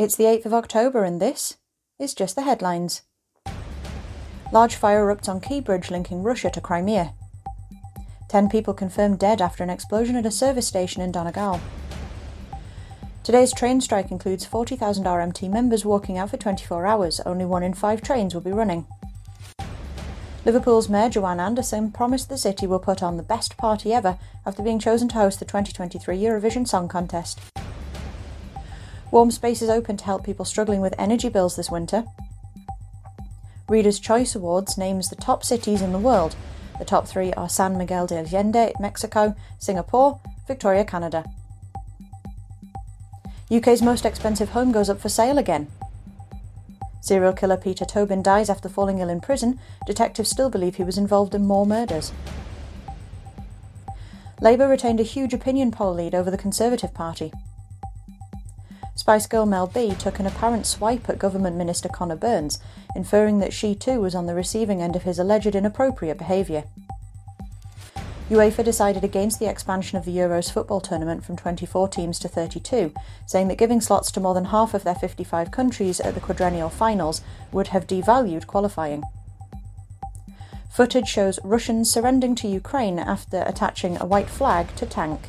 It's the 8th of October, and this is just the headlines. Large fire erupts on Kerch Bridge linking Russia to Crimea. Ten people confirmed dead after an explosion at a service station in Donegal. Today's train strike includes 40,000 RMT members walking out for 24 hours. Only one in five trains will be running. Liverpool's Mayor Joanne Anderson promised the city will put on the best party ever after being chosen to host the 2023 Eurovision Song Contest. Warm spaces open to help people struggling with energy bills this winter. Reader's Choice Awards names the top cities in the world. The top three are San Miguel de Allende, Mexico, Singapore, Victoria, Canada. UK's most expensive home goes up for sale again. Serial killer Peter Tobin dies after falling ill in prison. Detectives still believe he was involved in more murders. Labour retained a huge opinion poll lead over the Conservative Party. Spice Girl Mel B took an apparent swipe at Government Minister Conor Burns, inferring that she too was on the receiving end of his alleged inappropriate behaviour. UEFA decided against the expansion of the Euros football tournament from 24 teams to 32, saying that giving slots to more than half of their 55 countries at the quadrennial finals would have devalued qualifying. Footage shows Russians surrendering to Ukraine after attaching a white flag to tank.